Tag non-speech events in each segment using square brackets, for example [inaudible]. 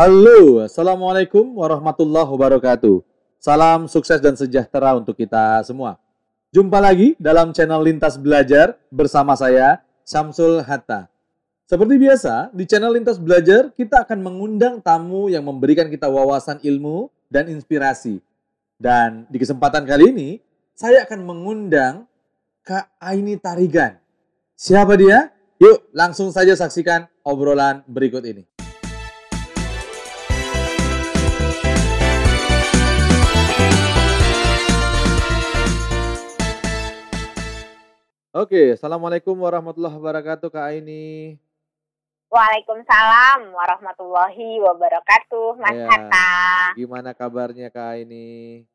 Halo, Assalamualaikum warahmatullahi wabarakatuh. Salam sukses dan sejahtera untuk kita semua. Jumpa lagi dalam channel Lintas Belajar bersama saya, Samsul Hatta. Seperti biasa, di channel Lintas Belajar kita akan mengundang tamu yang memberikan kita wawasan ilmu dan inspirasi. Dan di kesempatan kali ini, saya akan mengundang Kak Aini Tarigan. Siapa dia? Yuk, langsung saja saksikan obrolan berikut ini. Oke, Assalamualaikum warahmatullahi wabarakatuh Kak Aini. Waalaikumsalam warahmatullahi wabarakatuh, Mas Ya, Hatta. Gimana kabarnya Kak Aini?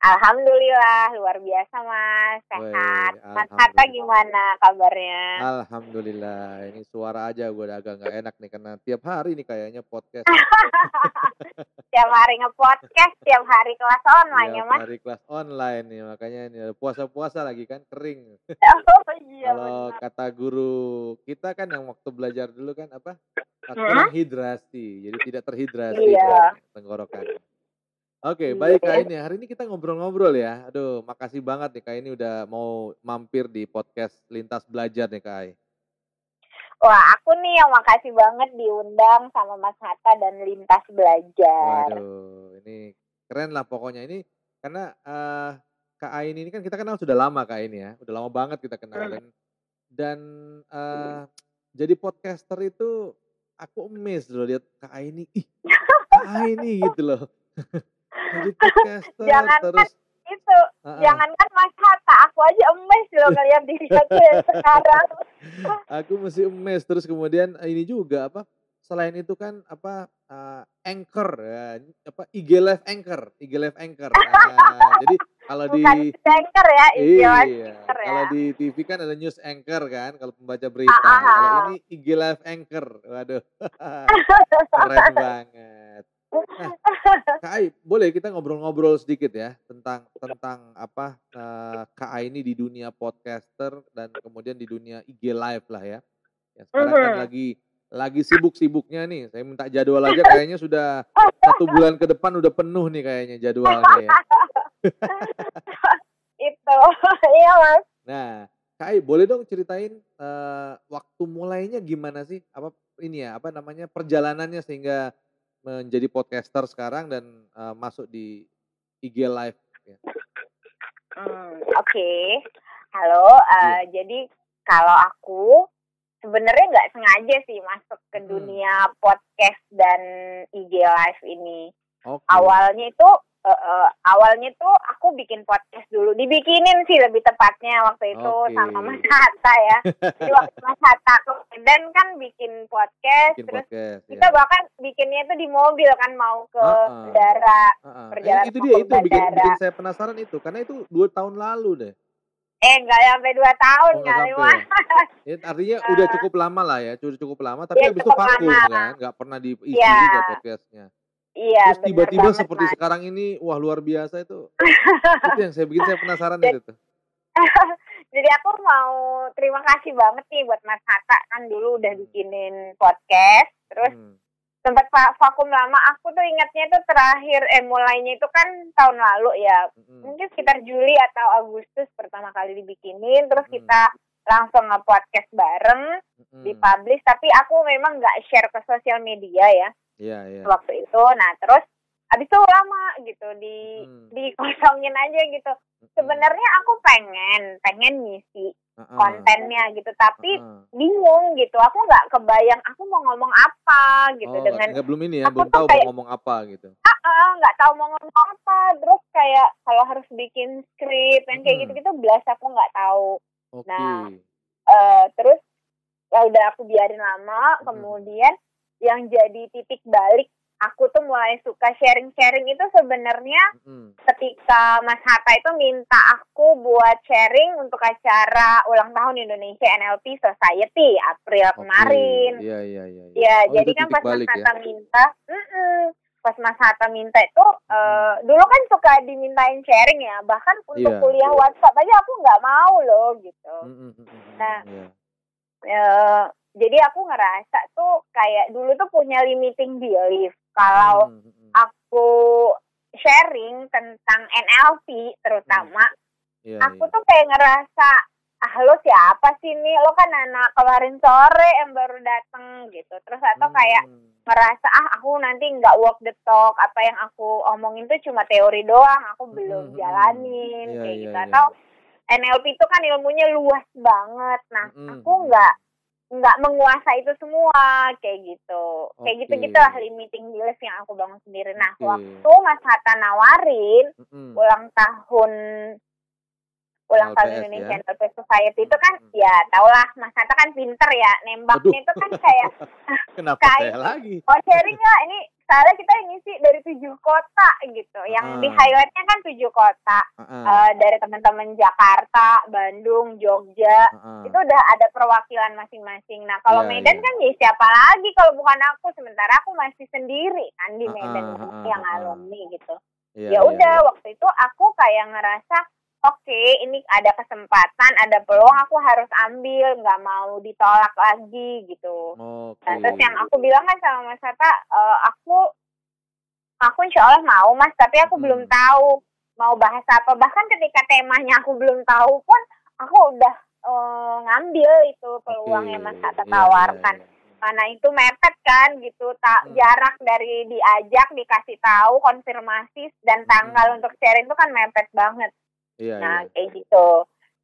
Alhamdulillah, luar biasa Mas, sehat. Mas Hatta gimana kabarnya? Alhamdulillah, ini suara aja gue udah agak nggak enak nih karena tiap hari nih kayaknya podcast. [laughs] tiap hari nge-podcast, tiap hari kelas online ya Tiap Mas. hari kelas online nih makanya ini puasa-puasa lagi kan kering. [laughs] Oh iya Kalau kata guru kita kan yang waktu belajar dulu kan apa? Kurang hidrasi, jadi tidak terhidrasi Iya. kan tenggorokan. Oke, Iya. baik Kak ini. Hari ini kita ngobrol-ngobrol ya. Aduh, makasih banget nih Kak ini udah mau mampir di podcast Lintas Belajar nih Kak Ai. Wah, aku nih yang makasih banget diundang sama Mas Hatta dan Lintas Belajar. Waduh, ini keren lah pokoknya ini karena eh, Kak Ain ini kan kita kenal sudah lama Kak Ain ya, udah lama banget kita kenal Hmm. dan dan eh, jadi podcaster itu aku emes loh lihat Kak Ain ini, ih Kak ini gitu loh. [laughs] jadi [laughs] podcaster Jangankan terus Itu, ah, ah, jangankan Mas Hatta, aku aja emes loh [laughs] ngeliat diri [laughs] aku yang sekarang. aku mesti emes terus kemudian eh, ini juga apa selain itu kan apa eh, anchor ya apa IG live anchor IG live anchor Ah, jadi kalau di anchor ya, Iya, iya. anchor ya. kalau di TV kan ada news anchor kan, kalau pembaca berita. Ah, ah, Kalau ah. ini IG live anchor, waduh, keren banget. Nah, [laughs] Kak Ai, boleh kita ngobrol-ngobrol sedikit ya tentang tentang apa eh, Kak Ai ini di dunia podcaster dan kemudian di dunia IG live lah ya. Ya sekarang kan lagi lagi sibuk-sibuknya nih. Saya minta jadwal aja kayaknya sudah satu bulan ke depan udah penuh nih kayaknya jadwalnya ya. [laughs] itu [laughs] iya mas Nah, Kak Ai, boleh dong ceritain eh, waktu mulainya gimana sih? Apa ini ya, apa namanya perjalanannya sehingga menjadi podcaster sekarang dan eh, masuk di IG Live. Ya. Hmm, oke halo eh, jadi kalau aku sebenarnya nggak sengaja sih masuk ke Hmm. dunia podcast dan IG live ini Oke. awalnya itu eh, eh, awalnya tuh aku bikin podcast dulu dibikinin sih lebih tepatnya waktu itu Oke. sama Mas Hatta ya jadi waktu Mas Hatta ke Medan kan bikin podcast Bikin terus podcast. kita ya. bahkan bikinnya itu di mobil kan mau ke ah. bandara Ah, ah. perjalanan Eh, itu dia itu bikin, bikin saya penasaran itu karena itu dua tahun lalu deh. eh nggak sampai dua tahun Oh, kali mas Ya, artinya udah cukup lama lah ya, cukup cukup lama. Tapi Iya, habis itu vakum lama. kan, nggak pernah diisi Iya. juga podcastnya. Iya Terus tiba-tiba seperti Mas. sekarang ini, wah luar biasa itu. [laughs] itu yang saya bikin saya penasaran Jadi- itu tuh. [laughs] jadi aku mau terima kasih banget nih buat Mas Hatta kan dulu udah Hmm. bikinin podcast terus Hmm. sempat va- vakum lama aku tuh ingatnya itu terakhir eh mulainya itu kan tahun lalu ya Mm-mm. mungkin sekitar Juli atau Agustus pertama kali dibikinin terus Hmm. kita langsung nge-podcast bareng Mm-mm. dipublish tapi aku memang nggak share ke sosial media ya Iya, iya. waktu itu nah terus abis itu lama gitu di Hmm. dikosongin aja gitu sebenarnya aku pengen pengen ngisi kontennya gitu tapi Heeh. bingung gitu aku nggak kebayang aku mau ngomong apa gitu Oh, dengan nggak belum ini ya, aku belum tuh tahu kayak- mau ngomong apa gitu. ah ah, nggak tahu mau ngomong apa terus kayak kalau harus bikin skrip yang kayak Hmm. gitu gitu belas aku nggak tahu Oke. Nah, Eh, terus ya udah aku biarin lama Hmm. kemudian yang jadi titik balik aku tuh mulai suka sharing-sharing itu sebenarnya Mm-mm. ketika Mas Hatta itu minta aku buat sharing untuk acara ulang tahun Indonesia NLP Society April Oke. kemarin. Iya, iya, iya. iya. Ya, Oh, jadi kan pas Mas ya. Hatta minta, mm-mm, pas Mas Hatta minta itu, eh, dulu kan suka dimintain sharing ya, bahkan untuk Iya. kuliah WhatsApp aja aku nggak mau loh gitu. Mm-mm, mm-mm, Nah, iya. Eh, jadi aku ngerasa tuh kayak dulu tuh punya limiting belief kalau Hmm, hmm, hmm. aku sharing tentang NLP terutama Iya, aku iya. tuh kayak ngerasa ah lo siapa sih nih lo kan anak kemarin sore yang baru dateng gitu terus atau kayak Hmm. ngerasa ah aku nanti nggak walk the talk apa yang aku omongin tuh cuma teori doang aku Hmm, belum hmm, jalanin Iya, kayak iya, gitu iya. atau NLP itu kan ilmunya luas banget nah Hmm, aku hmm. nggak nggak menguasai itu semua kayak gitu kayak Oke. gitu gitulah limiting belief yang aku bangun sendiri nah Oke. waktu Mas Hatta nawarin Mm-mm. ulang tahun ulang tahun LPS Indonesia ya. Enterprise Society itu kan Hmm. ya tau lah Mas Hatta kan pinter ya nembaknya Aduh. itu kan kayak [laughs] Kenapa kayak- lagi? oh sharing nggak ini soalnya kita ngisi dari tujuh kota gitu yang Ah. di highlightnya kan tujuh kota Heeh, Eh, dari teman-teman Jakarta Bandung Jogja heeh. itu udah ada perwakilan masing-masing nah kalau Iya, Medan iya. kan ya siapa lagi kalau bukan aku sementara aku masih sendiri kan di Ah, Medan ah, ah, yang alumni gitu Iya, ya iya, udah iya. waktu itu aku kayak ngerasa oke ini ada kesempatan ada peluang aku harus ambil nggak mau ditolak lagi gitu Oke. nah, terus yang aku bilang kan sama Mas Hatta eh, aku aku insya Allah mau Mas tapi aku Hmm. belum tahu mau bahas apa bahkan ketika temanya aku belum tahu pun aku udah eh, ngambil itu peluang Oke. yang Mas Hatta Iya, tawarkan iya, iya. mana itu mepet kan gitu tak Hmm. jarak dari diajak dikasih tahu konfirmasi dan tanggal Hmm. untuk sharing itu kan mepet banget Iya, nah iya. kayak gitu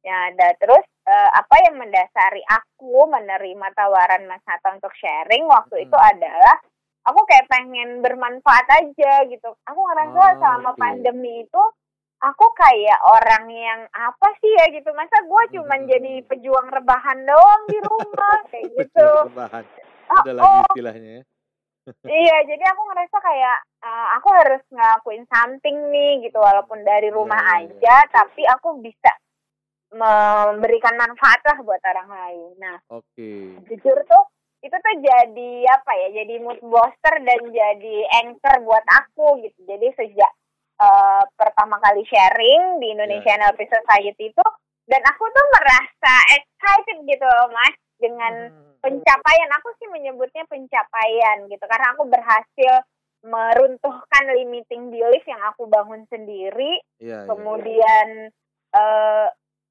ya ada terus eh, apa yang mendasari aku menerima tawaran Mas Hatta untuk sharing waktu Hmm. itu adalah aku kayak pengen bermanfaat aja gitu aku ngerasa Oh, selama oke. pandemi itu aku kayak orang yang apa sih ya gitu masa gue cuman Hmm. jadi pejuang rebahan doang di rumah [laughs] kayak gitu Rebahan. Oh, Ada lagi oh, istilahnya ya. Iya jadi aku ngerasa kayak uh, aku harus ngelakuin something nih gitu walaupun dari rumah Iya, iya, aja tapi aku bisa memberikan manfaat lah buat orang lain nah Oke. jujur tuh itu tuh jadi apa ya jadi mood booster dan jadi anchor buat aku gitu jadi sejak uh, pertama kali sharing di Indonesian Iya. LP Society itu dan aku tuh merasa excited gitu loh mas dengan Hmm. pencapaian aku sih menyebutnya pencapaian gitu karena aku berhasil meruntuhkan limiting belief yang aku bangun sendiri iya. kemudian eh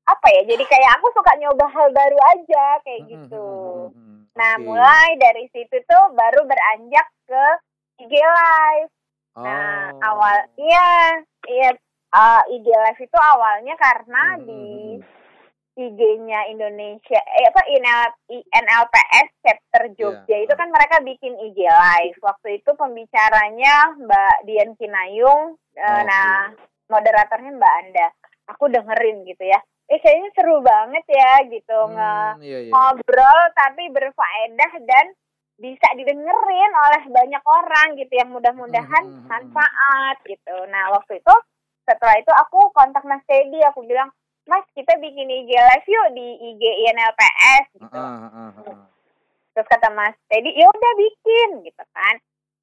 apa ya jadi kayak aku suka nyoba hal baru aja kayak Hmm, gitu hmm, hmm. nah mulai dari situ tuh baru beranjak ke IG live nah Oh. awal iya iya eh, IG live itu awalnya karena Hmm, di. IG-nya Indonesia eh apa INL, NLPS chapter Jogja Iya. itu kan mereka bikin IG live waktu itu pembicaranya Mbak Dian Kinayung eh, Oke. nah moderatornya Mbak Anda aku dengerin gitu ya eh kayaknya seru banget ya gitu nge Hmm, iya, iya. ngobrol tapi berfaedah dan bisa didengerin oleh banyak orang gitu yang mudah-mudahan Hmm, hmm, hmm, hmm. manfaat gitu. Nah waktu itu setelah itu aku kontak Mas Teddy aku bilang Mas kita bikin IG live yuk di IG INLPS gitu. Heeh, heeh, heeh. Terus kata Mas Teddy ya udah bikin gitu kan.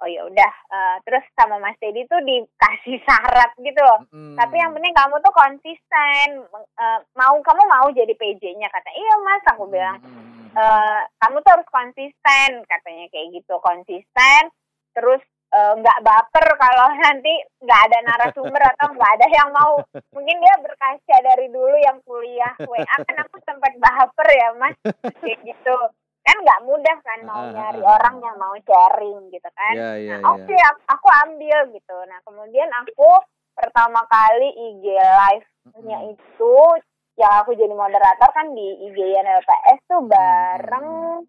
Oh ya udah Eh, terus sama Mas Teddy tuh dikasih [laughs] syarat gitu loh. Hmm. Tapi yang penting kamu tuh konsisten. Eh, mau kamu mau jadi PJ-nya kata. Iya Mas aku bilang hmm. eh, kamu tuh harus konsisten katanya kayak gitu konsisten terus eh, nggak baper kalau nanti nggak ada narasumber atau nggak ada yang mau. Mungkin dia berkaca dari dulu yang kuliah WA kan aku sempat baper ya mas. Kayak gitu. Kan nggak mudah kan mau Ah, ah, nyari ah, orang yang mau sharing gitu kan. Iya, iya, nah, oke aku, aku ambil gitu. Nah kemudian aku pertama kali IG live-nya Hmm. itu yang aku jadi moderator kan di IG LPS tuh bareng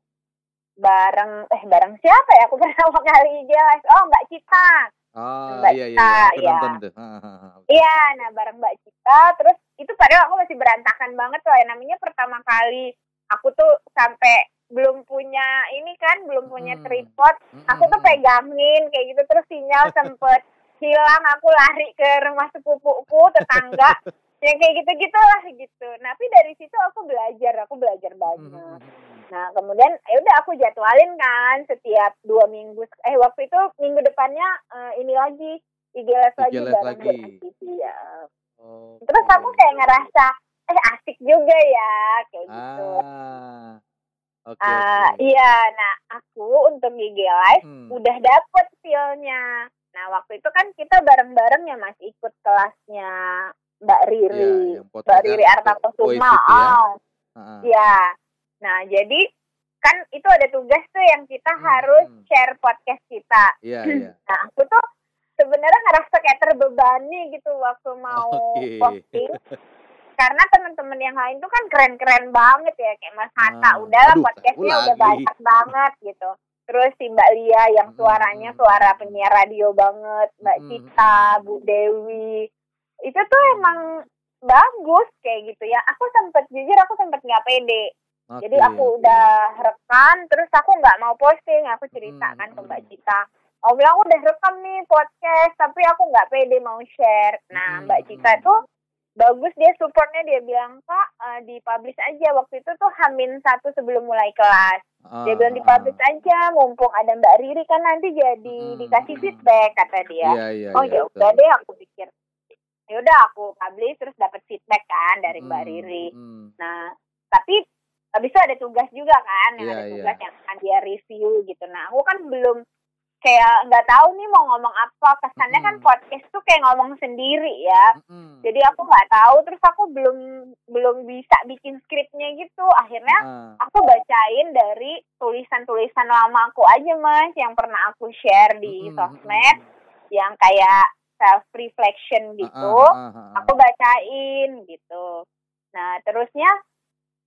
bareng eh bareng siapa ya aku [laughs] pertama kali IG live oh Mbak Cita Oh, Mbak iya, iya, Cita, iya. Ya. heeh. iya nah bareng Mbak Cita terus itu padahal aku masih berantakan banget tuh ya namanya pertama kali aku tuh sampai belum punya ini kan belum punya Hmm. tripod Hmm, aku tuh hmm, pegangin kayak gitu terus sinyal sempet [laughs] hilang aku lari ke rumah sepupuku tetangga [laughs] yang kayak gitu gitulah gitu tapi dari situ aku belajar aku belajar banyak. Nah kemudian ya udah aku jadwalin kan setiap dua minggu eh waktu itu minggu depannya eh, ini lagi IG live lagi IG live bareng lagi. Astiti, ya Oke. terus aku kayak ngerasa eh asik juga ya kayak gitu Ah. Oke. Eh, oke. iya, nah aku untuk IG Live Hmm. udah dapet feel-nya. Nah, waktu itu kan kita bareng-bareng ya Mas ikut kelasnya Mbak Iya, Riri. podcast Mbak Riri kan, Artakusuma. voice itu ya. ah. Heeh. Iya. Nah, jadi kan itu ada tugas tuh yang kita Hmm, harus hmm. share podcast kita. Iya, [clears throat] iya. Nah, aku tuh sebenarnya ngerasa kayak terbebani gitu waktu mau Oke. posting. Karena teman-teman yang lain tuh kan keren-keren banget ya kayak Mas Hatta. Ah, Udahlah aduh, podcastnya udah banyak banget gitu. Terus si Mbak Lia yang Hmm, suaranya hmm, suara hmm. penyiar radio banget, Mbak Hmm, Cita, Bu Dewi. Itu tuh emang bagus kayak gitu ya. Aku sempet jujur aku sempet nggak pede. Jadi Oke, aku udah rekam, terus aku nggak mau posting. Aku cerita Hmm, kan ke hmm. Mbak Cita. Aku bilang udah rekam nih podcast, tapi aku nggak pede mau share. Nah, Hmm, Mbak hmm, Cita hmm. tuh bagus dia supportnya dia bilang kak eh, dipublish aja waktu itu tuh hamin satu sebelum mulai kelas dia Ah, bilang ah, dipublish aja mumpung ada Mbak Riri kan nanti jadi Hmm, dikasih hmm. feedback kata dia Iya, iya, oh iya, ya udah deh aku pikir ya udah aku publish terus dapat feedback kan dari Mbak Hmm, Riri hmm. Nah, tapi habis itu ada tugas juga kan, yang Iya, ada iya. tugas yang akan dia review gitu. Nah, aku kan belum kayak nggak tahu nih mau ngomong apa. Kesannya kan Mm-mm. podcast tuh kayak ngomong sendiri ya. Mm-mm. Jadi aku nggak tahu, terus aku belum belum bisa bikin skripnya gitu. Akhirnya Ah, aku bacain dari tulisan-tulisan lama aku aja mas, yang pernah aku share di mm-mm, sosmed, yang kayak self reflection gitu ah, ah. aku bacain gitu. Nah terusnya,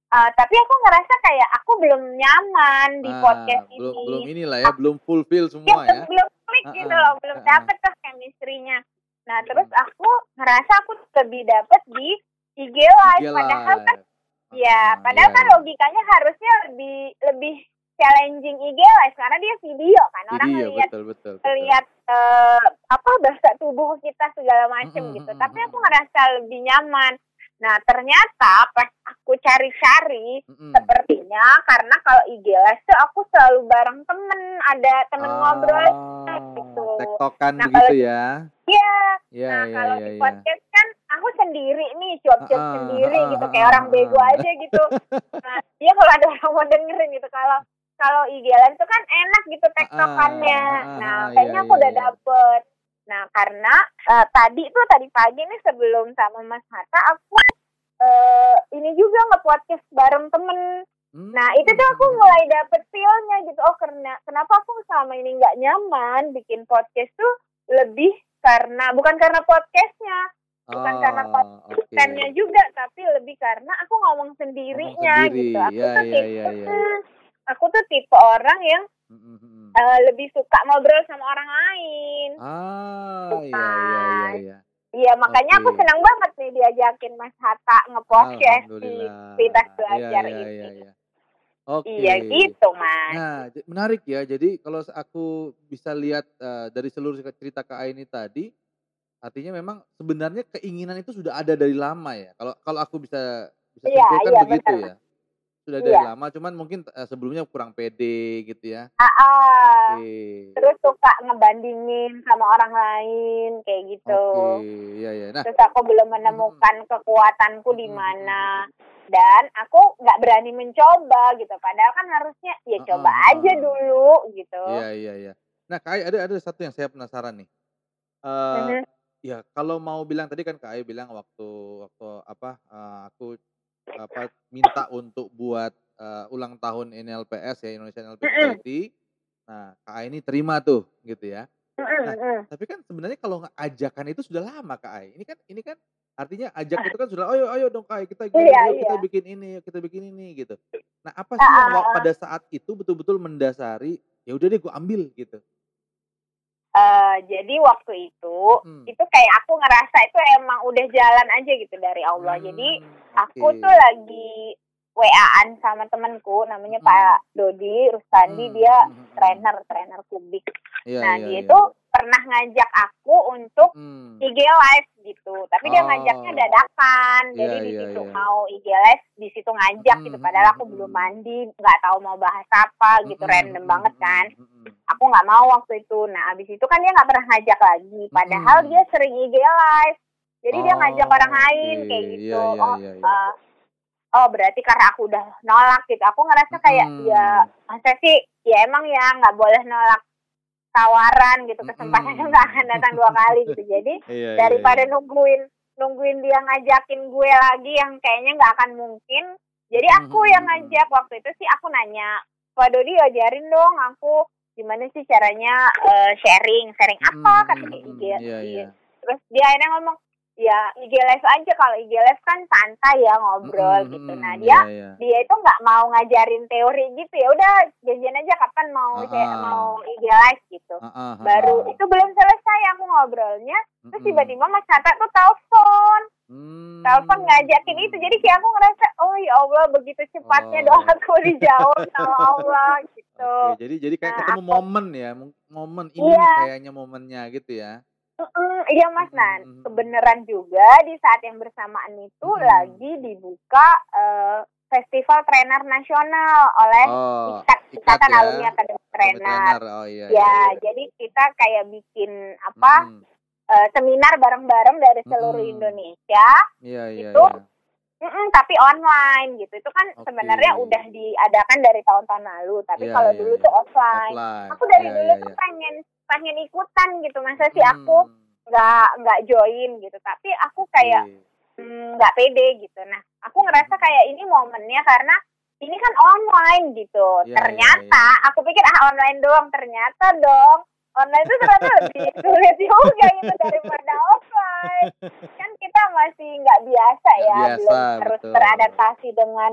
uh, tapi aku ngerasa kayak aku belum nyaman di Ah, podcast belum ini. belum inilah ya, belum fulfill Ya, semua ya. belum, belum klik Ah, gitu ah, loh, belum dapet tuh chemistry-nya. Nah terus aku ngerasa aku lebih dapet di IG live, IG padahal kan, Live. ya, Ah, padahal iya, kan iya. logikanya harusnya lebih lebih challenging IG live karena dia video kan, orang Video ngeliat betul betul. betul. lihat eh, apa bahasa tubuh kita segala macem Mm-mm, gitu. mm-mm, Tapi aku ngerasa lebih nyaman. Nah ternyata pas aku cari-cari Mm-mm. sepertinya karena kalau IG live tuh aku selalu bareng temen, ada temen ngobrol gitu. Tektokan Nah, begitu kalau- ya. Iya. Iya, nah iya, kalau iya, di iya. podcast kan aku sendiri nih cuap-cuap Ah, sendiri ah, gitu ah, kayak ah, orang bego aja gitu. Nah, iya kalau ada orang mau dengerin gitu kalau kalau IG live itu kan enak gitu tektokannya. Ah, ah, Nah, ah, kayaknya iya, aku iya, udah dapet. Nah, karena eh, tadi tuh tadi pagi nih sebelum sama Mas Hatta aku eh ini juga nge-podcast bareng temen. Hmm. Nah, itu tuh aku mulai dapet feel-nya gitu. Oh, karena kenapa aku selama ini nggak nyaman bikin podcast tuh lebih karena bukan karena podcastnya, bukan karena Oh, kontennya oke. juga, tapi lebih karena aku ngomong sendirinya Ngomong sendiri. gitu. Aku Ya, tuh ya, tipe, ya, ya. Aku tuh tipe orang yang eh, lebih suka ngobrol sama orang lain. Ah, iya, iya, iya, iya. Iya, makanya aku Oke. senang banget nih diajakin Mas Hatta nge-podcast di Alhamdulillah. Lintas Iya, Belajar iya, ini. iya, iya. Oke. Iya gitu, Mas. Nah, menarik ya. Jadi kalau aku bisa lihat eh, dari seluruh cerita Kak ini tadi, artinya memang sebenarnya keinginan itu sudah ada dari lama ya. Kalau kalau aku bisa bisa Iya, simpulkan iya, begitu benar, ya. Sudah dari Iya. lama, cuman mungkin eh, sebelumnya kurang pede gitu ya. Ah. Oke. terus suka ngebandingin sama orang lain kayak gitu. Oke, iya ya. Nah, Terus aku belum menemukan kekuatanku di mana dan aku nggak berani mencoba gitu. Padahal kan harusnya ya coba ah, aja ah. dulu gitu. iya iya iya. Nah, Kak Ai, ada ada satu yang saya penasaran nih. Eh, Mhm. ya kalau mau bilang tadi kan Kak Ai bilang waktu waktu apa eh, aku apa minta untuk buat eh, ulang tahun NLPS ya Indonesian NLP Mm-mm. Society. Nah, Kak Ai ini terima tuh gitu ya. Nah. Tapi kan sebenarnya kalau ajakan itu sudah lama Kak Ai. Ini kan ini kan artinya ajak itu kan sudah ayo ayo dong Kak Ai kita gini, Iya, kita iya. bikin ini, kita bikin ini gitu. Nah, apa Ah, sih yang ah, wa- ah. pada saat itu betul-betul mendasari ya udah deh gue ambil gitu. Eh, jadi waktu itu Hmm. itu kayak aku ngerasa itu emang udah jalan aja gitu dari Allah. Jadi Hmm, aku oke. tuh lagi WA-an sama temenku namanya Mm-mm. Pak Dodi Rustandi Hmm, dia hmm, hmm, hmm. trainer trainer kubik. Iya, nah iya, dia iya. itu pernah ngajak aku untuk Hmm. IG live gitu. Tapi dia ngajaknya Oh. dadakan. Iya, Jadi di iya, situ iya. mau IG live, di situ ngajak gitu. Mm, Padahal aku belum mm. mandi, nggak tahu mau bahas apa gitu, Mm-mm, random banget kan. Aku nggak mau waktu itu. Nah abis itu kan dia nggak pernah ngajak lagi. Padahal dia sering IG live. Jadi dia ngajak orang Oh, lain oke. kayak Iya, gitu. iya, oh, iya, iya. eh, oh berarti karena aku udah nolak gitu aku ngerasa kayak Hmm. ya masa sih ya emang ya nggak boleh nolak tawaran gitu kesempatannya Mm-mm. nggak akan datang dua kali gitu [laughs] jadi Iya, iya, daripada iya. nungguin nungguin dia ngajakin gue lagi yang kayaknya nggak akan mungkin jadi aku yang ngajak waktu itu sih aku nanya Pak Dodi ajarin dong aku gimana sih caranya eh, sharing sharing apa katanya mm-mm. IG Iya, iya. terus dia akhirnya ngomong ya IG live aja kalau IG live kan santai ya ngobrol Mm-mm, gitu mm-mm. nah dia iya. dia itu nggak mau ngajarin teori gitu ya udah janjian aja kapan mau kayak Ah. mau IG live gitu ah, ah, baru ah. itu belum selesai aku ngobrolnya terus tiba-tiba Mas Hatta tuh telepon Hmm. telepon ngajakin itu jadi kayak aku ngerasa oh ya Allah begitu cepatnya Oh. doaku dijawab [laughs] sama Allah gitu Oke, jadi jadi kayak Nah, ketemu aku- momen ya, momen ini Iya. kayaknya momennya gitu ya. Mm, iya mas, nah Mm-mm. kebenaran juga di saat yang bersamaan itu Mm-mm. lagi dibuka eh, festival trainer nasional oleh Oh, IKAT, IKAT Ikatan ya. Alumni Akademi Trainer. Trainer. Oh iya. Ya, iya, iya. jadi kita kayak bikin apa Mm-mm. eh, seminar bareng-bareng dari seluruh Mm-mm. Indonesia, Iya, iya, itu iya. Mm-mm, tapi online gitu. Itu kan Oke. sebenarnya udah diadakan dari tahun-tahun lalu, tapi Iya, kalau iya, dulu iya. tuh offline. Offline. Aku dari Iya, dulu iya, tuh iya. pengen pengen ikutan gitu, masa sih aku Hmm, nggak nggak join gitu. Tapi aku kayak oke. mm, nggak pede gitu. Nah, aku ngerasa kayak ini momennya karena ini kan online gitu. Iya, ternyata iya, iya. aku pikir ah online doang, ternyata dong online itu ternyata lebih [laughs] sulit juga gitu daripada offline. [laughs] Kan kita masih nggak biasa ya, biasa, belum harus betul. beradaptasi dengan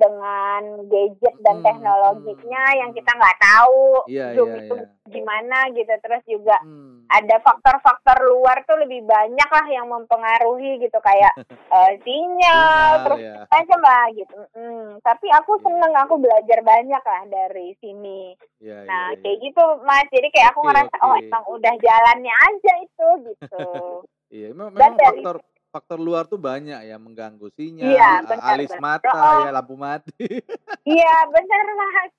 dengan gadget dan Mm-mm, teknologinya mm-mm. yang kita nggak tahu Iya, Zoom iya, itu iya. gimana gitu. Terus juga Hmm. ada faktor-faktor luar tuh lebih banyak lah yang mempengaruhi gitu kayak [laughs] eh, sinyal, Sinyal, terus ya. macam lah gitu. Mm, tapi aku Iya. seneng aku belajar banyak lah dari sini. Iya, Nah iya, iya. kayak gitu mas. Jadi kayak aku Oke, ngerasa oh oke. emang udah jalannya aja itu gitu. [laughs] Iya, memang, memang faktor faktor luar tuh banyak ya mengganggu sinyal, Iya, benar, alis benar. mata Oh, ya lampu mati. [laughs] Iya bener mas.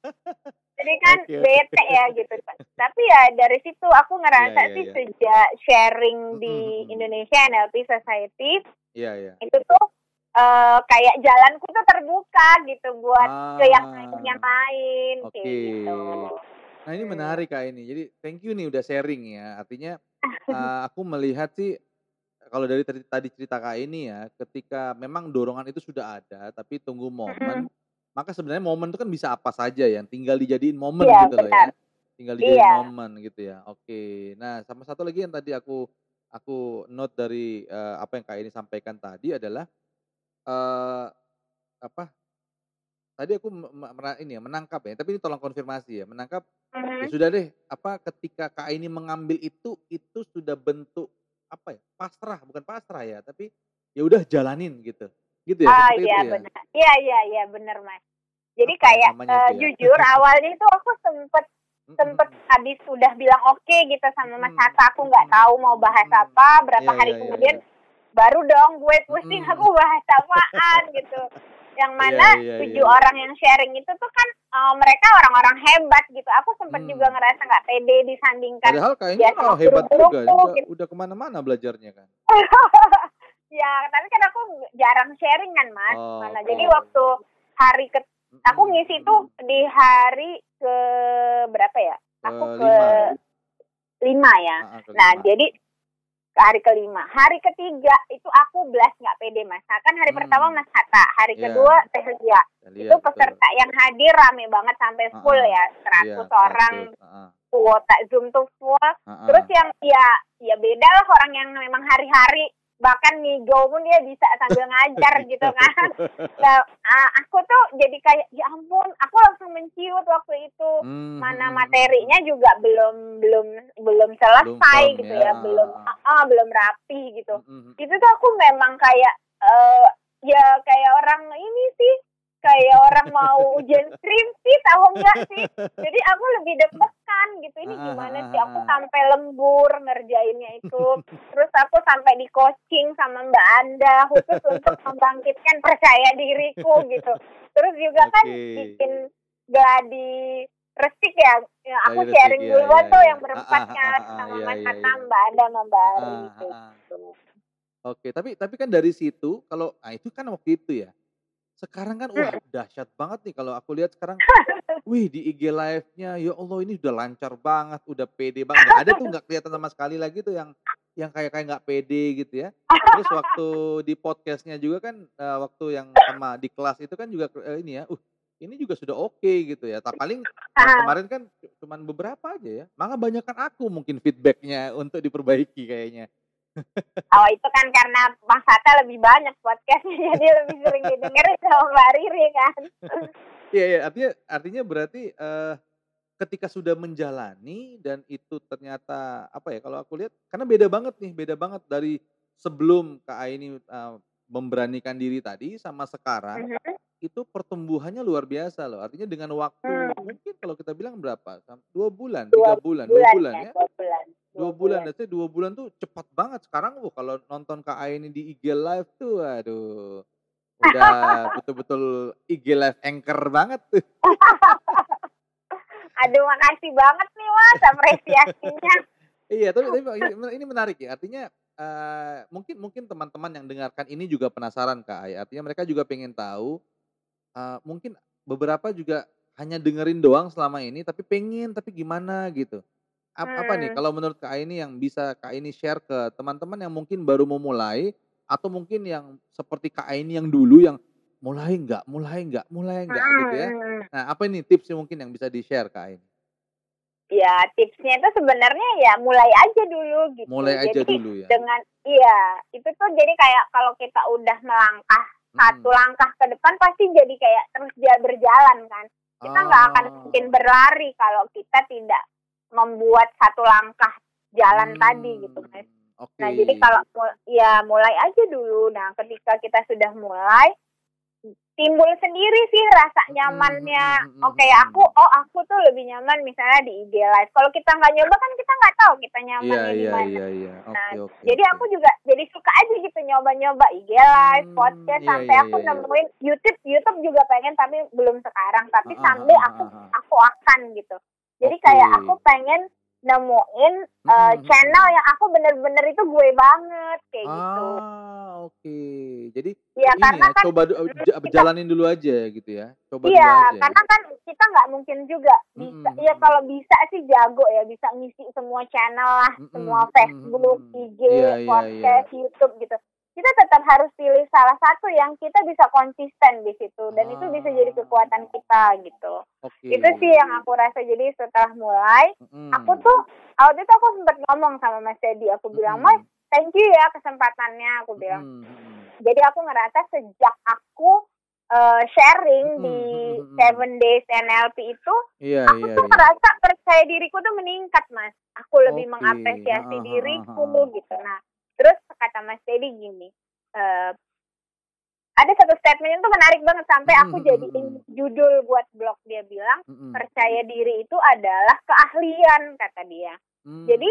Jadi kan oke. bete ya gitu. Tapi ya dari situ aku ngerasa Iya, iya, sih iya. sejak sharing di Mm, mm, mm. Indonesia NLP Society Iya, iya. itu tuh eh, kayak jalanku tuh terbuka gitu buat ke yang Ah, lain yang lain Oke. gitu. Nah ini Hmm. menarik kak ini. Jadi thank you nih udah sharing ya. Artinya [laughs] eh, aku melihat sih kalau dari tadi, tadi cerita kak ini ya, ketika memang dorongan itu sudah ada, tapi tunggu momen, maka sebenarnya momen itu kan bisa apa saja ya, tinggal dijadiin momen Iya, gitu loh ya, tinggal dijadiin Iya. momen gitu ya. Oke. Nah sama satu lagi yang tadi aku aku note dari eh, apa yang kak ini sampaikan tadi adalah eh apa? Tadi aku ini ya menangkap ya, tapi ini tolong konfirmasi ya, menangkap ya Mhm. sudah deh apa ketika kak ini mengambil itu itu sudah bentuk apa ya pasrah bukan pasrah ya tapi ya udah jalanin gitu gitu ya seperti iya ya benar. Iya iya iya benar mas. Jadi Apa ya kayak itu ya? jujur awalnya itu aku sempet Mm, sempet mm, habis udah bilang oke gitu sama Mas. Hatta aku nggak tahu mau bahas apa berapa Iya, hari iya, iya, kemudian iya. baru dong gue pusing aku bahas apaan gitu yang mana Iya, iya, tujuh iya. orang yang sharing itu tuh kan eh, mereka orang-orang hebat gitu aku sempat Hmm. juga ngerasa nggak pede disandingkan padahal kayaknya biasa oh, hebat juga udah, gitu. udah ke mana-mana belajarnya kan [laughs] ya tapi kan aku jarang sharing kan mas Oh, mana oke. jadi waktu hari ke aku Mm-mm. ngisi tuh di hari ke berapa ya aku ke Kelima. lima ya Ah, ah, Nah, kelima. jadi ke hari kelima, hari ketiga itu aku belas nggak pede mas. Nah, kan hari Hmm. pertama mas Hatta, hari Iya. kedua Teh Lia. Saya Itu lihat, betul. peserta yang hadir rame banget sampai full ah. ya, Iya, 100 orang 100, ah, ah, kuota Zoom tuh full. ah, ah. Terus yang ya ya beda lah orang yang memang hari-hari bahkan ngigo pun dia bisa sambil ngajar [laughs] gitu kan. Nah, ah, aku tuh jadi kayak ya ampun, aku langsung menciut waktu itu Hmm, mana hmm, materinya juga belum belum belum selesai firm gitu ya. ya, belum ah, ah, belum rapi gitu. hmm, hmm, Itu tuh aku memang kayak eh ya kayak orang ini sih kayak orang mau ujian [laughs] skripsi tahu nggak sih? Jadi aku lebih deg-degan gitu ini Ah, gimana ah, sih ah, aku ah. sampai lembur ngerjainnya itu. Terus aku sampai di coaching sama Mbak Anda khusus untuk [laughs] membangkitkan percaya diriku gitu. Terus juga kan Oke. bikin gladi resik ya, ya aku resik, sharing iya, duluan iya, tuh iya. yang berempat Ah, ah, kan ah, ah, sama iya, Mas iya, Hatta, iya. Mbak Anda, sama Mbak Ari Ah, gitu. ah, ah. Oke, tapi tapi kan dari situ kalau ah itu kan waktu itu ya. Sekarang kan wah dahsyat banget nih kalau aku lihat sekarang [laughs] wih di IG live-nya ya Allah ini udah lancar banget, udah pede banget. Nggak ada tuh nggak kelihatan sama sekali lagi tuh yang yang kayak kayak nggak pede gitu ya. Terus [laughs] waktu di podcastnya juga kan uh, waktu yang sama di kelas itu kan juga uh, ini ya, uh ini juga sudah oke okay, gitu ya. Tak paling uh, kemarin kan cuman beberapa aja ya. Maka banyak kan aku mungkin feedbacknya untuk diperbaiki kayaknya. Oh itu kan karena Bang Sata lebih banyak podcastnya [laughs] jadi lebih sering didengerin sama Mbak Riri kan. Iya, iya artinya artinya berarti uh, ketika sudah menjalani dan itu ternyata apa ya kalau aku lihat karena beda banget nih beda banget dari sebelum Kak ini uh, memberanikan diri tadi sama sekarang uh -huh. itu pertumbuhannya luar biasa loh. Artinya dengan waktu hmm. mungkin kalau kita bilang berapa? Dua bulan tiga bulan, bulan dua bulan ya, ya? Dua bulan dua bulan itu dua bulan tuh cepat banget sekarang bu kalau nonton Kak ini di IG live tuh aduh udah [laughs] betul-betul IG live anchor banget tuh. [laughs] Aduh makasih banget nih mas apresiasinya [laughs] iya tapi, tapi ini menarik ya. Artinya uh, mungkin mungkin teman-teman yang dengarkan ini juga penasaran kak artinya mereka juga pengen tahu uh, mungkin beberapa juga hanya dengerin doang selama ini tapi pengen tapi gimana gitu Ap apa nih hmm. kalau menurut Kak ini yang bisa Kak ini share ke teman-teman yang mungkin baru mau mulai atau mungkin yang seperti Kak ini yang dulu yang mulai enggak, mulai enggak, mulai enggak gitu ya. Hmm. Nah, apa ini tipsnya mungkin yang bisa di-share Kak ini? Ya, tipsnya itu sebenarnya ya mulai aja dulu gitu. Mulai aja jadi, dulu ya. Dengan iya, itu tuh jadi kayak kalau kita udah melangkah hmm. satu langkah ke depan pasti jadi kayak terus dia berjalan kan. Kita nggak oh. akan mungkin berlari kalau kita tidak membuat satu langkah jalan hmm, tadi gitu mas. Okay. Nah jadi kalau ya mulai aja dulu. Nah ketika kita sudah mulai timbul sendiri sih rasa hmm, nyamannya. Hmm, hmm, Oke okay, aku oh aku tuh lebih nyaman misalnya di IG live. Kalau kita nggak nyoba kan kita nggak tahu kita nyamannya yeah, di iya, mana. Yeah, yeah, yeah. nah okay, jadi okay. aku juga jadi suka aja gitu nyoba-nyoba IG live, hmm, podcast yeah, sampai yeah, aku yeah, nemuin yeah. YouTube YouTube juga pengen tapi belum sekarang. Tapi uh, sambil uh, aku aku akan gitu. Jadi okay. kayak aku pengen nemuin uh, channel yang aku bener-bener itu gue banget kayak ah, gitu. Ah, oke. Okay. Jadi ya, karena ya, kan, coba kita, jalanin dulu aja gitu ya. Coba Iya, aja, karena kan kita nggak mungkin juga bisa. Mm -hmm. Ya kalau bisa sih jago ya, bisa ngisi semua channel lah, mm -hmm. semua Facebook, IG, yeah, podcast, yeah, yeah. YouTube gitu kita tetap harus pilih salah satu yang kita bisa konsisten di situ dan ah. itu bisa jadi kekuatan kita gitu. Okay. Itu sih yang aku rasa jadi setelah mulai mm. aku tuh waktu itu aku sempat ngomong sama Mas Teddy aku bilang Mas thank you ya kesempatannya aku bilang. Mm. Jadi aku ngerasa sejak aku uh, sharing mm. di Seven Days NLP itu, yeah, aku yeah, tuh yeah. merasa percaya diriku tuh meningkat mas. Aku lebih okay. mengapresiasi uh, diriku uh, uh, gitu. Nah Terus kata Mas Teddy gini, uh, ada satu statement itu menarik banget sampai aku mm -hmm. jadiin judul buat blog dia bilang mm -hmm. percaya diri itu adalah keahlian kata dia. Mm -hmm. Jadi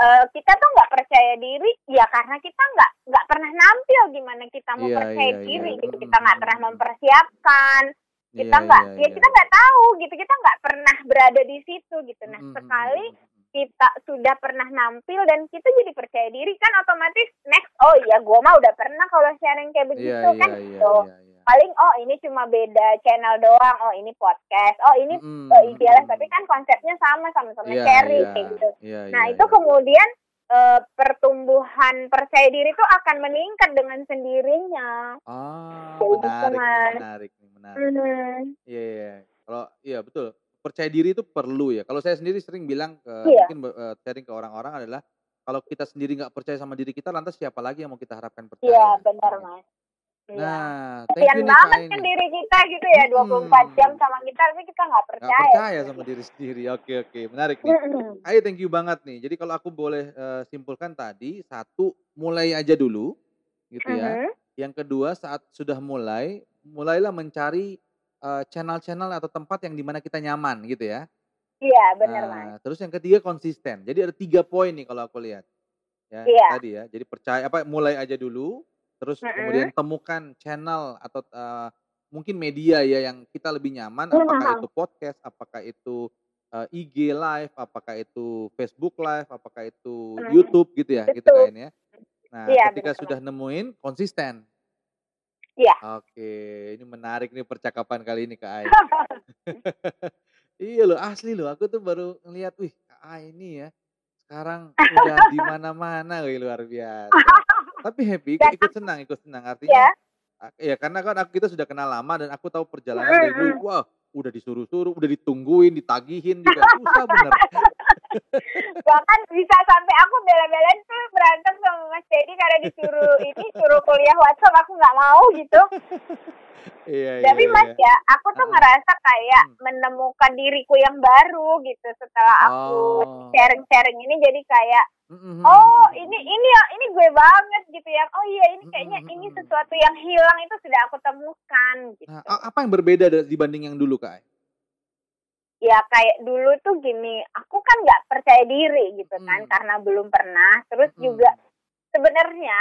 uh, kita tuh nggak percaya diri ya karena kita nggak nggak pernah nampil gimana kita mau yeah, percaya yeah, diri yeah. gitu kita nggak pernah mempersiapkan kita iya, nggak yeah, yeah, ya yeah. kita nggak tahu gitu kita nggak pernah berada di situ gitu nah -hmm. sekali kita sudah pernah nampil dan kita jadi percaya diri kan otomatis next oh iya gue mah udah pernah kalau sharing kayak iya, begitu yeah, kan yeah, gitu yeah, yeah, yeah. paling oh ini cuma beda channel doang oh ini podcast oh ini mm, uh, mm, tapi kan konsepnya sama sama-sama yeah, sharing yeah, kayak gitu yeah, nah yeah, itu yeah. kemudian uh, pertumbuhan percaya diri itu akan meningkat dengan sendirinya ah oh, menarik, menarik menarik iya mm -hmm. yeah, yeah. kalau iya betul percaya diri itu perlu ya. Kalau saya sendiri sering bilang ke iya. mungkin uh, sharing ke orang-orang adalah kalau kita sendiri nggak percaya sama diri kita, lantas siapa lagi yang mau kita harapkan percaya? Iya, benar mas. Iya. Nah, thank you nih banget kan diri kita gitu ya, 24 hmm. jam sama kita, tapi kita nggak percaya. Gak percaya sama diri sendiri. Oke, oke, menarik nih. Ayo, thank you banget nih. Jadi kalau aku boleh uh, simpulkan tadi, satu, mulai aja dulu, gitu ya. Uh -huh. Yang kedua, saat sudah mulai, mulailah mencari channel-channel atau tempat yang di mana kita nyaman gitu ya. Iya benar nah, mas. Terus yang ketiga konsisten. Jadi ada tiga poin nih kalau aku lihat. Ya iya. tadi ya. Jadi percaya apa mulai aja dulu. Terus mm -hmm. kemudian temukan channel atau uh, mungkin media ya yang kita lebih nyaman. Apakah mm -hmm. itu podcast, apakah itu uh, IG live, apakah itu Facebook live, apakah itu mm -hmm. YouTube gitu ya, gitu Betul. gitu kayaknya. Nah, iya, ketika benar. sudah nemuin konsisten Iya. Oke, ini menarik nih percakapan kali ini Kak Ai. [laughs] [laughs] iya loh, asli loh. Aku tuh baru ngeliat, wih Kak Ai ini ya. Sekarang udah di mana-mana, wih luar biasa. Tapi happy, ikut, ikut senang, ikut senang. Artinya, ya. ya karena kan aku, kita sudah kenal lama dan aku tahu perjalanan dari dulu. Wah, udah disuruh-suruh, udah ditungguin, ditagihin juga. Susah bener. [laughs] Bahkan bisa sampai aku bela-belain tuh berantem sama Mas Dedi karena disuruh ini suruh kuliah WhatsApp aku nggak mau gitu. Iya, iya, Tapi Mas iya. ya, aku tuh ngerasa kayak Hmm. menemukan diriku yang baru gitu setelah aku Oh. sharing-sharing ini jadi kayak oh ini ini ya ini gue banget gitu ya. Oh iya ini kayaknya ini sesuatu yang hilang itu sudah aku temukan gitu. Nah, apa yang berbeda da- dibanding yang dulu Kak? Ya kayak dulu tuh gini aku kan nggak percaya diri gitu kan Mm. karena belum pernah terus Mm. juga sebenarnya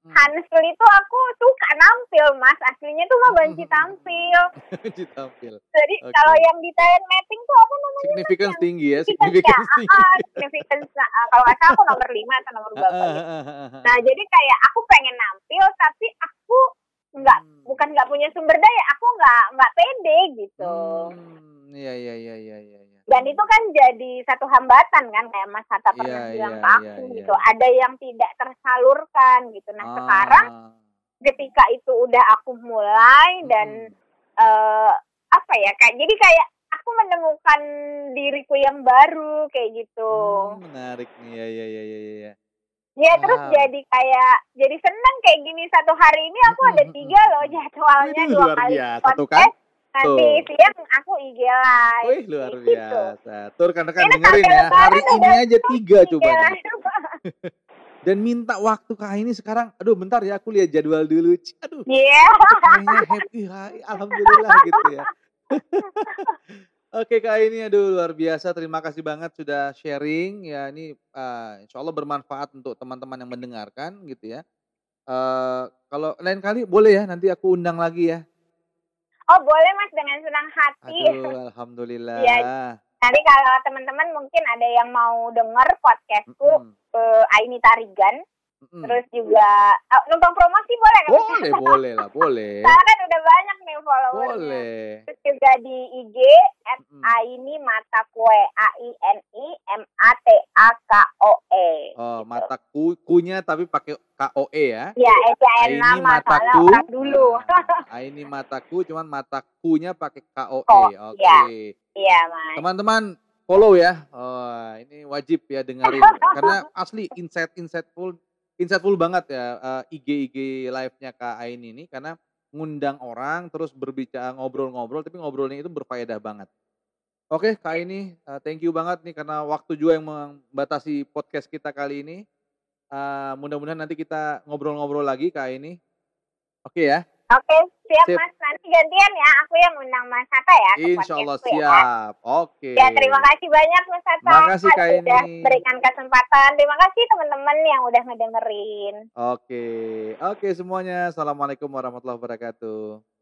Mm. Hansel itu aku suka nampil mas aslinya tuh mah benci Mm. tampil Ditampil. jadi Oke. kalau yang di talent mapping tuh apa namanya Significance yang tinggi ya, significance ya tinggi. ah, ah, significance ah, kalau nggak salah aku nomor lima atau nomor berapa gitu ah, ah, ah, ah. nah jadi kayak aku pengen nampil tapi aku nggak Hmm. bukan nggak punya sumber daya aku nggak nggak pede gitu Hmm, iya iya iya iya iya. iya. dan itu kan jadi satu hambatan kan kayak Mas Hatta pernah Iya, bilang iya, ke aku iya, gitu iya. ada yang tidak tersalurkan gitu nah Ah, sekarang ketika itu udah aku mulai dan mm, eh apa ya kayak jadi kayak aku menemukan diriku yang baru kayak gitu hmm, menarik nih ya ya ya ya ya. ya terus Wow. jadi kayak jadi seneng kayak gini satu hari ini aku ada tiga loh jadwalnya dua kali biasa tuh kan. Nanti siang aku IG live Wih luar gitu. biasa. Tuh rekan-rekan Ini dengerin ya. Hari ini aja tiga IG coba. [laughs] Dan minta waktu Kak ini sekarang. Aduh bentar ya aku lihat jadwal dulu. Aduh Iya. kayaknya happy hai. Alhamdulillah gitu ya. [laughs] Oke Kak ini aduh luar biasa. Terima kasih banget sudah sharing ya. Ini eh, insya Allah bermanfaat untuk teman-teman yang mendengarkan gitu ya. Eh kalau lain kali boleh ya nanti aku undang lagi ya. Oh boleh mas dengan senang hati. Aduh [laughs] alhamdulillah. Iya. Nanti kalau teman-teman mungkin ada yang mau denger podcastku Mm-mm, eh, Aini Tarigan, terus juga eh, numpang promosi boleh kan? Boleh [laughs] boleh lah boleh. Sekarang kan udah banyak nih followernya. Boleh. Terus juga di IG at Mm-mm. Aini Mata Kue A I N I M A T A K O E. Oh, gitu. mata ku, kunya tapi pakai KOE ya. Ya, ejain Aini nama mataku. orang dulu. Nah, [laughs] ini mataku cuman matakunya pakai KOE. Oh, Oke. iya. Iya mas. Teman-teman follow ya. Oh, ini wajib ya dengerin [laughs] karena asli insight insightful banget ya eh, IG IG live-nya Kak Aini ini karena ngundang orang terus berbicara ngobrol-ngobrol tapi ngobrolnya itu berfaedah banget. Oke, Kak Aini, eh, thank you banget nih karena waktu juga yang membatasi podcast kita kali ini. Eh, mudah-mudahan nanti kita ngobrol-ngobrol lagi Kak Aini. Oke ya. Oke, siap, Sip. mas. Nanti gantian ya. Aku yang undang Mas Hatta ya. Insya Allah ya. siap. Oke. Ya, terima kasih banyak Mas Hatta. Makasih, Kak Sudah Eni. berikan kesempatan. Terima kasih teman-teman yang udah ngedengerin. Oke. Oke semuanya. Assalamualaikum warahmatullahi wabarakatuh.